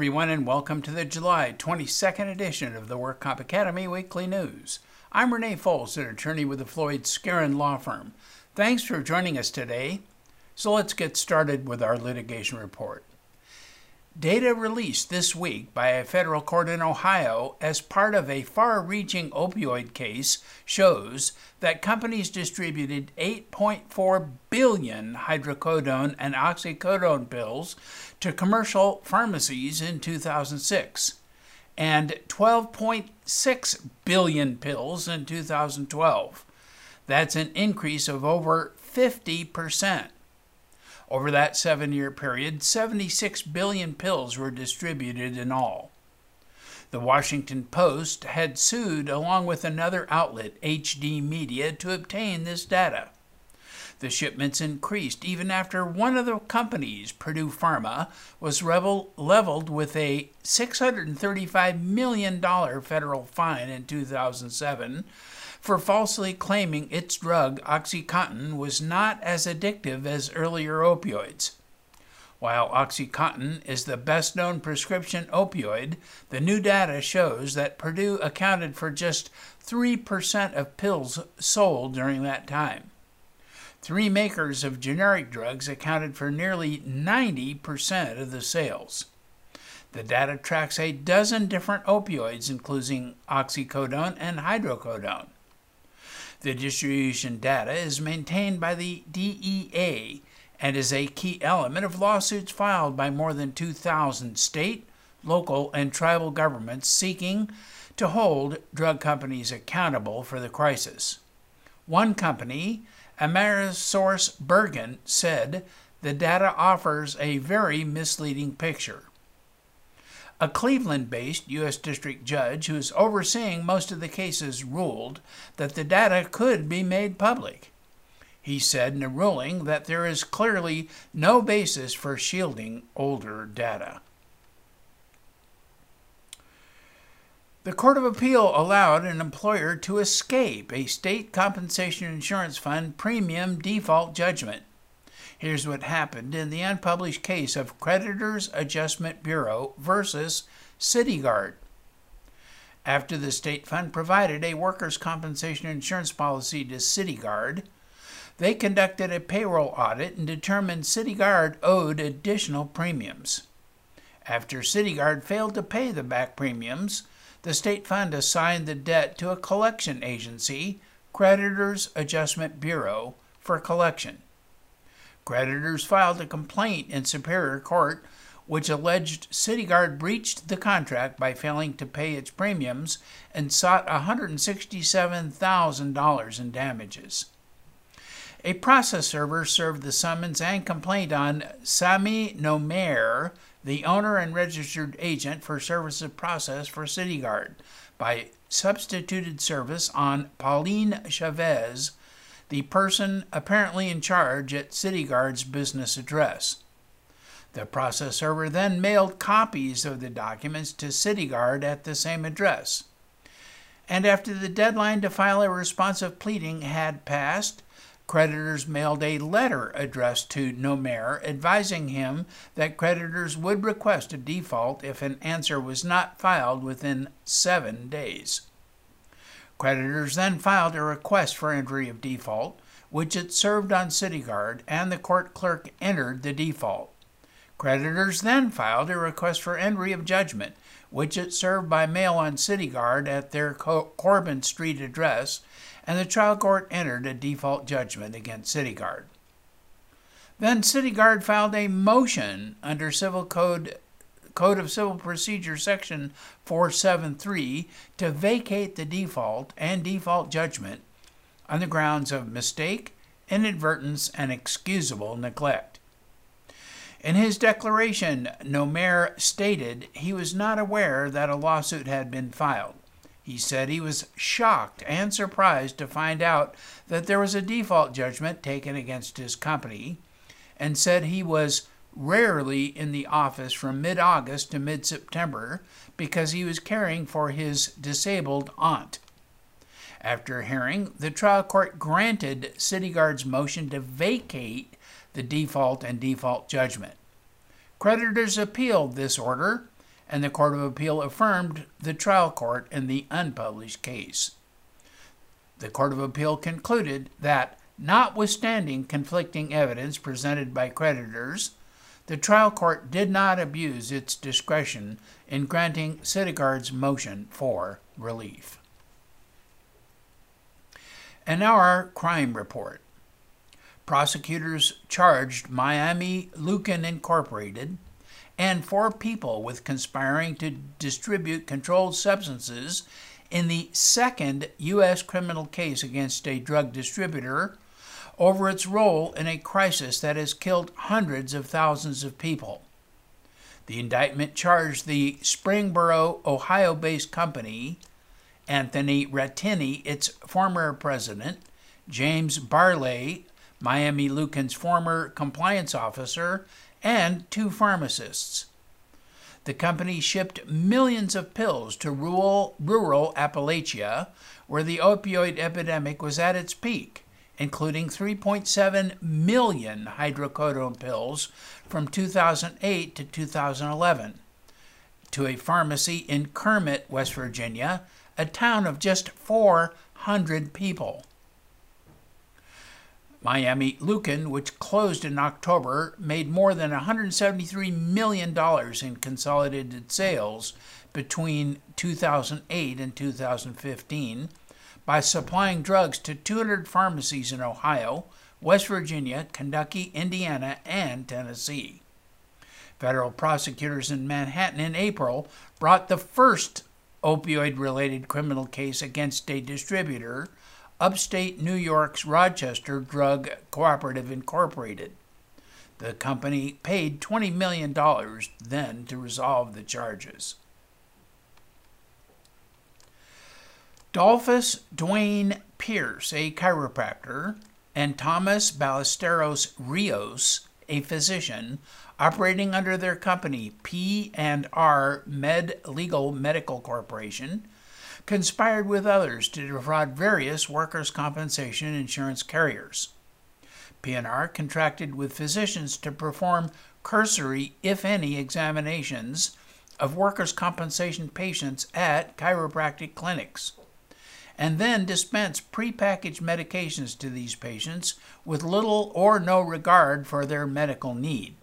everyone, and welcome to the July 22nd edition of the Work Comp Academy Weekly News. I'm Renee Foles, an attorney with the Floyd Skeren Law Firm. Thanks for joining us today. So let's get started with our litigation report. Data released this week by a federal court in Ohio as part of a far reaching opioid case shows that companies distributed 8.4 billion hydrocodone and oxycodone pills to commercial pharmacies in 2006 and 12.6 billion pills in 2012. That's an increase of over 50%. Over that seven year period, 76 billion pills were distributed in all. The Washington Post had sued along with another outlet, HD Media, to obtain this data. The shipments increased even after one of the companies, Purdue Pharma, was revel- leveled with a $635 million federal fine in 2007 for falsely claiming its drug, Oxycontin, was not as addictive as earlier opioids. While Oxycontin is the best known prescription opioid, the new data shows that Purdue accounted for just 3% of pills sold during that time. Three makers of generic drugs accounted for nearly 90% of the sales. The data tracks a dozen different opioids, including oxycodone and hydrocodone. The distribution data is maintained by the DEA and is a key element of lawsuits filed by more than 2,000 state, local, and tribal governments seeking to hold drug companies accountable for the crisis. One company, AmerisourceBergen, said the data offers a very misleading picture. A Cleveland based U.S. District Judge who is overseeing most of the cases ruled that the data could be made public. He said in a ruling that there is clearly no basis for shielding older data. The Court of Appeal allowed an employer to escape a state compensation insurance fund premium default judgment. Here's what happened in the unpublished case of Creditors Adjustment Bureau versus CityGuard. After the state fund provided a workers' compensation insurance policy to CityGuard, they conducted a payroll audit and determined CityGuard owed additional premiums. After CityGuard failed to pay the back premiums, the state fund assigned the debt to a collection agency, Creditors Adjustment Bureau, for collection. Creditors filed a complaint in Superior Court which alleged CityGuard breached the contract by failing to pay its premiums and sought $167,000 in damages. A process server served the summons and complaint on Sami Nomer, the owner and registered agent for service of process for CityGuard, by substituted service on Pauline Chavez, the person apparently in charge at CityGuard's business address. The process server then mailed copies of the documents to CityGuard at the same address. And after the deadline to file a responsive pleading had passed, creditors mailed a letter addressed to Nomer advising him that creditors would request a default if an answer was not filed within seven days. Creditors then filed a request for entry of default, which it served on CityGuard, and the court clerk entered the default. Creditors then filed a request for entry of judgment, which it served by mail on CityGuard at their Corbin Street address, and the trial court entered a default judgment against CityGuard. Then CityGuard filed a motion under Civil Code Code of Civil Procedure Section 473 to vacate the default and default judgment on the grounds of mistake, inadvertence, and excusable neglect. In his declaration, Nomer stated he was not aware that a lawsuit had been filed. He said he was shocked and surprised to find out that there was a default judgment taken against his company and said he was rarely in the office from mid August to mid September because he was caring for his disabled aunt. After hearing, the trial court granted CityGuard's motion to vacate the default and default judgment. Creditors appealed this order, and the Court of Appeal affirmed the trial court in the unpublished case. The Court of Appeal concluded that, notwithstanding conflicting evidence presented by creditors, the trial court did not abuse its discretion in granting CityGuard's motion for relief. And now our crime report. Prosecutors charged Miami Luken Incorporated and four people with conspiring to distribute controlled substances in the second U.S. criminal case against a drug distributor over its role in a crisis that has killed hundreds of thousands of people. The indictment charged the Springboro, Ohio based company, Anthony Rattini, its former president, James Barley, Miami Luken's former compliance officer, and two pharmacists. The company shipped millions of pills to rural, rural Appalachia, where the opioid epidemic was at its peak, including 3.7 million hydrocodone pills from 2008 to 2011, to a pharmacy in Kermit, West Virginia, a town of just 400 people. Miami Luken, which closed in October, made more than $173 million in consolidated sales between 2008 and 2015 by supplying drugs to 200 pharmacies in Ohio, West Virginia, Kentucky, Indiana, and Tennessee. Federal prosecutors in Manhattan in April brought the first opioid related criminal case against a distributor upstate New York's Rochester Drug Cooperative Incorporated. The company paid $20 million then to resolve the charges. Dolphus Dwayne Pierce, a chiropractor, and Thomas Ballesteros Rios, a physician, operating under their company P&R Med Legal Medical Corporation, conspired with others to defraud various workers' compensation insurance carriers. P&R contracted with physicians to perform cursory, if any, examinations of workers' compensation patients at chiropractic clinics, and then dispense prepackaged medications to these patients with little or no regard for their medical need.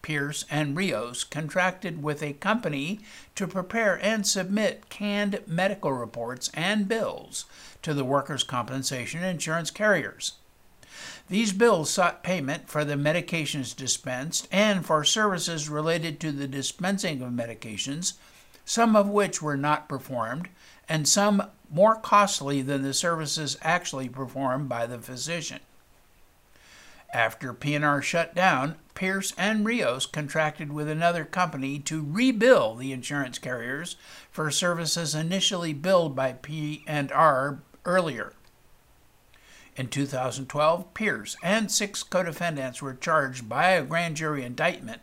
Pierce, and Rios contracted with a company to prepare and submit canned medical reports and bills to the workers' compensation insurance carriers. These bills sought payment for the medications dispensed and for services related to the dispensing of medications, some of which were not performed, and some more costly than the services actually performed by the physician. After P&R shut down, Pierce and Rios contracted with another company to rebill the insurance carriers for services initially billed by P&R earlier. In 2012, Pierce and six co-defendants were charged by a grand jury indictment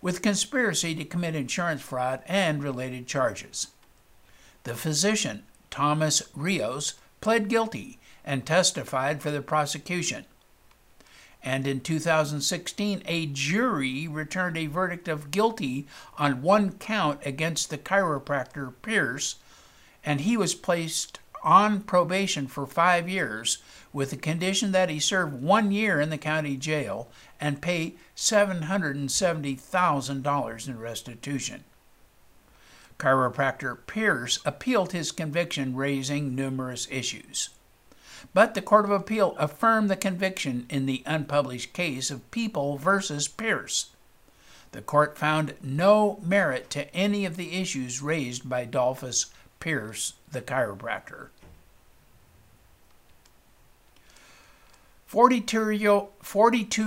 with conspiracy to commit insurance fraud and related charges. The physician, Thomas Rios, pled guilty and testified for the prosecution and in 2016, a jury returned a verdict of guilty on one count against the chiropractor Pierce, and he was placed on probation for five years with the condition that he serve one year in the county jail and pay $770,000 in restitution. Chiropractor Pierce appealed his conviction, raising numerous issues. But the Court of Appeal affirmed the conviction in the unpublished case of People versus Pierce. The court found no merit to any of the issues raised by Dolphus Pierce, the chiropractor. 42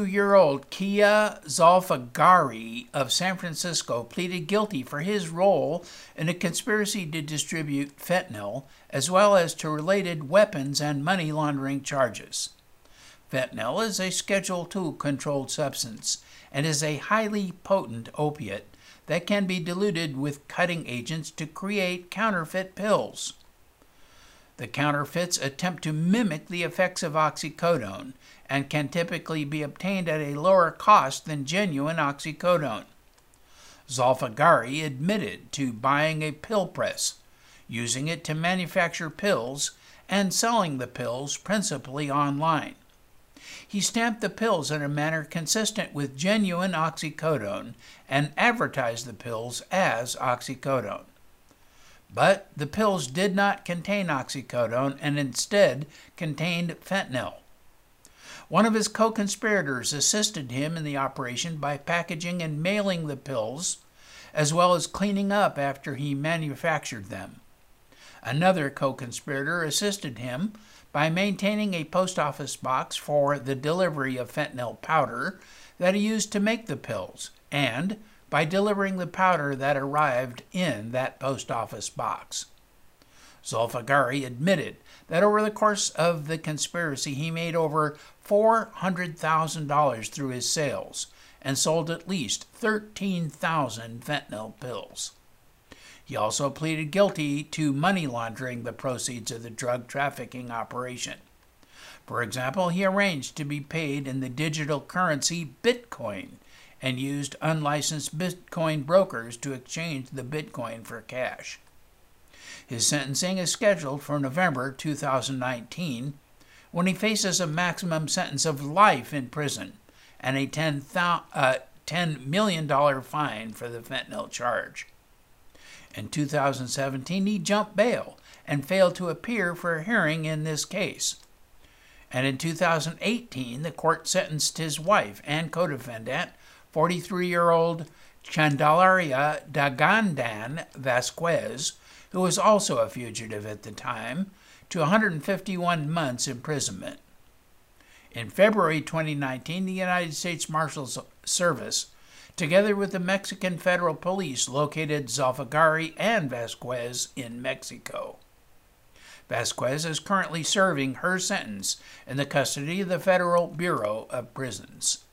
year old Kia Zolfagari of San Francisco pleaded guilty for his role in a conspiracy to distribute fentanyl, as well as to related weapons and money laundering charges. Fentanyl is a Schedule II controlled substance and is a highly potent opiate that can be diluted with cutting agents to create counterfeit pills. The counterfeits attempt to mimic the effects of oxycodone and can typically be obtained at a lower cost than genuine oxycodone. Zolfagari admitted to buying a pill press, using it to manufacture pills, and selling the pills principally online. He stamped the pills in a manner consistent with genuine oxycodone and advertised the pills as oxycodone. But the pills did not contain oxycodone and instead contained fentanyl. One of his co conspirators assisted him in the operation by packaging and mailing the pills, as well as cleaning up after he manufactured them. Another co conspirator assisted him by maintaining a post office box for the delivery of fentanyl powder that he used to make the pills, and by delivering the powder that arrived in that post office box. Zolfagari admitted that over the course of the conspiracy he made over $400,000 through his sales and sold at least 13,000 fentanyl pills. He also pleaded guilty to money laundering the proceeds of the drug trafficking operation. For example, he arranged to be paid in the digital currency Bitcoin and used unlicensed Bitcoin brokers to exchange the Bitcoin for cash. His sentencing is scheduled for November 2019 when he faces a maximum sentence of life in prison and a $10, uh, $10 million fine for the fentanyl charge. In 2017, he jumped bail and failed to appear for a hearing in this case. And in 2018, the court sentenced his wife and co defendant, 43 year old Candelaria Dagandan Vasquez, who was also a fugitive at the time, to 151 months imprisonment. In February 2019, the United States Marshals Service, together with the Mexican Federal Police, located Zolfagari and Vasquez in Mexico. Vasquez is currently serving her sentence in the custody of the Federal Bureau of Prisons.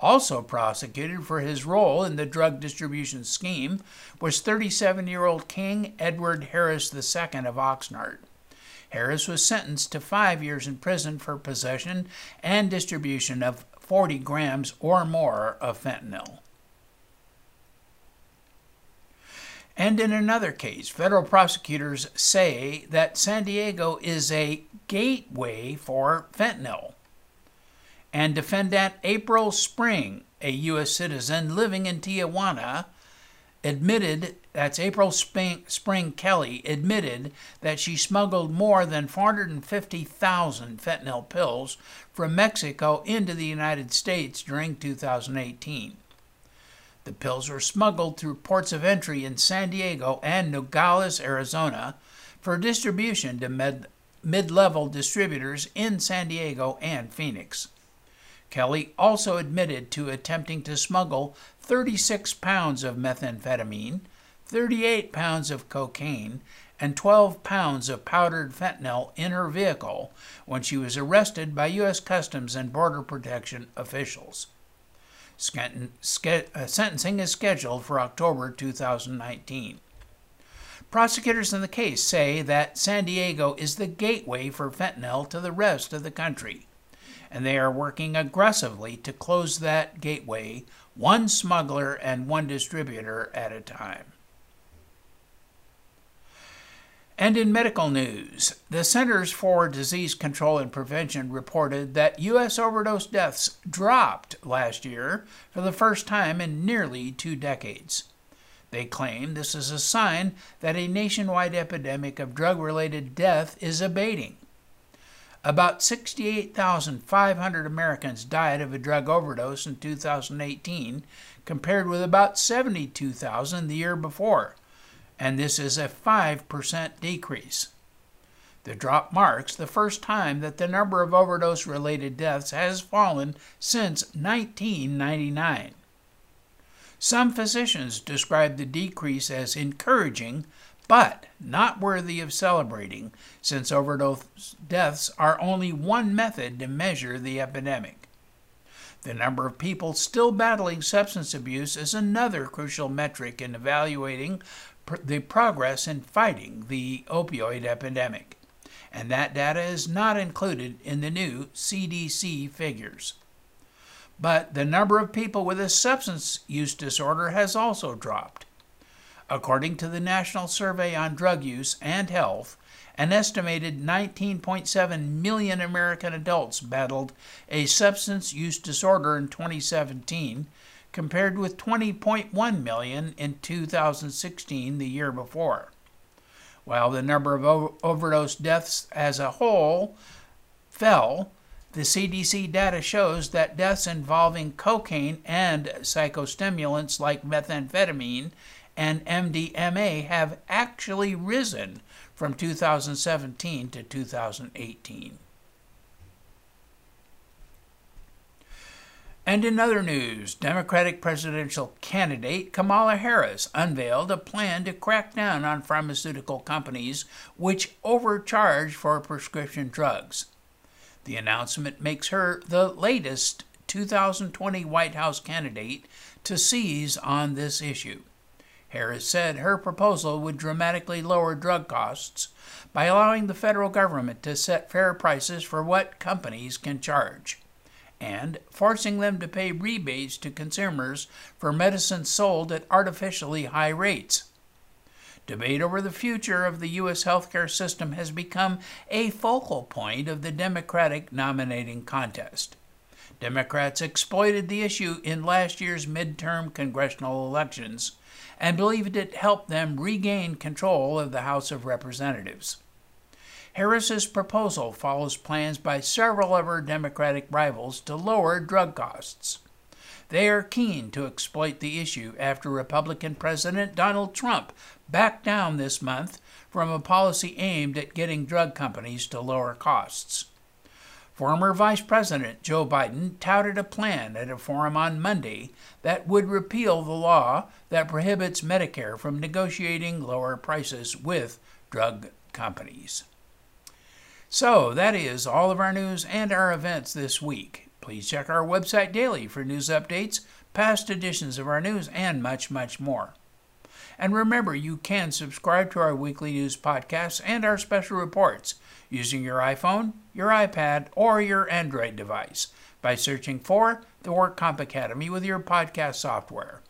Also prosecuted for his role in the drug distribution scheme was 37 year old King Edward Harris II of Oxnard. Harris was sentenced to five years in prison for possession and distribution of 40 grams or more of fentanyl. And in another case, federal prosecutors say that San Diego is a gateway for fentanyl. And defendant April Spring, a U.S. citizen living in Tijuana, admitted that's April Spring, Spring, Kelly admitted that she smuggled more than 450,000 fentanyl pills from Mexico into the United States during 2018. The pills were smuggled through ports of entry in San Diego and Nogales, Arizona, for distribution to mid level distributors in San Diego and Phoenix. Kelly also admitted to attempting to smuggle 36 pounds of methamphetamine, 38 pounds of cocaine, and 12 pounds of powdered fentanyl in her vehicle when she was arrested by U.S. Customs and Border Protection officials. Uh, sentencing is scheduled for October 2019. Prosecutors in the case say that San Diego is the gateway for fentanyl to the rest of the country and they are working aggressively to close that gateway, one smuggler and one distributor at a time. And in medical news, the Centers for Disease Control and Prevention reported that U.S. overdose deaths dropped last year for the first time in nearly two decades. They claim this is a sign that a nationwide epidemic of drug related death is abating. About 68,500 Americans died of a drug overdose in 2018, compared with about 72,000 the year before, and this is a 5% decrease. The drop marks the first time that the number of overdose related deaths has fallen since 1999. Some physicians describe the decrease as encouraging but not worthy of celebrating, since overdose deaths are only one method to measure the epidemic. The number of people still battling substance abuse is another crucial metric in evaluating pr- the progress in fighting the opioid epidemic, and that data is not included in the new CDC figures. but the number of people with a substance use disorder has also dropped. According to the National Survey on Drug Use and Health, an estimated 19.7 million American adults battled a substance use disorder in 2017, compared with 20.1 million in 2016, the year before. While the number of overdose deaths as a whole fell, the CDC data shows that deaths involving cocaine and psychostimulants like methamphetamine and MDMA have actually risen from 2017 to 2018. And in other news, Democratic presidential candidate Kamala Harris unveiled a plan to crack down on pharmaceutical companies which overcharge for prescription drugs. The announcement makes her the latest 2020 White House candidate to seize on this issue. Harris said her proposal would dramatically lower drug costs by allowing the federal government to set fair prices for what companies can charge, and forcing them to pay rebates to consumers for medicines sold at artificially high rates. Debate over the future of the U.S. healthcare system has become a focal point of the Democratic nominating contest. Democrats exploited the issue in last year's midterm congressional elections and believed it helped them regain control of the House of Representatives. Harris's proposal follows plans by several of her Democratic rivals to lower drug costs. They are keen to exploit the issue after Republican President Donald Trump backed down this month from a policy aimed at getting drug companies to lower costs. Former Vice President Joe Biden touted a plan at a forum on Monday that would repeal the law that prohibits Medicare from negotiating lower prices with drug companies. So, that is all of our news and our events this week. Please check our website daily for news updates, past editions of our news, and much, much more. And remember, you can subscribe to our weekly news podcasts and our special reports using your iPhone, your iPad, or your Android device by searching for the WorkComp Academy with your podcast software.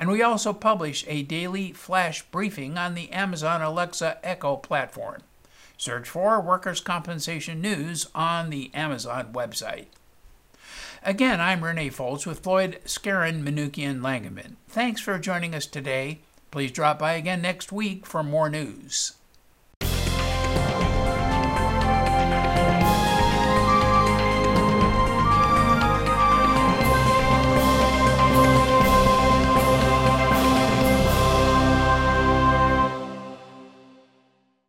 And we also publish a daily flash briefing on the Amazon Alexa Echo platform. Search for Workers' Compensation News on the Amazon website. Again, I'm Renee Foltz with Floyd Skeren Manukian Langevin. Thanks for joining us today Please drop by again next week for more news.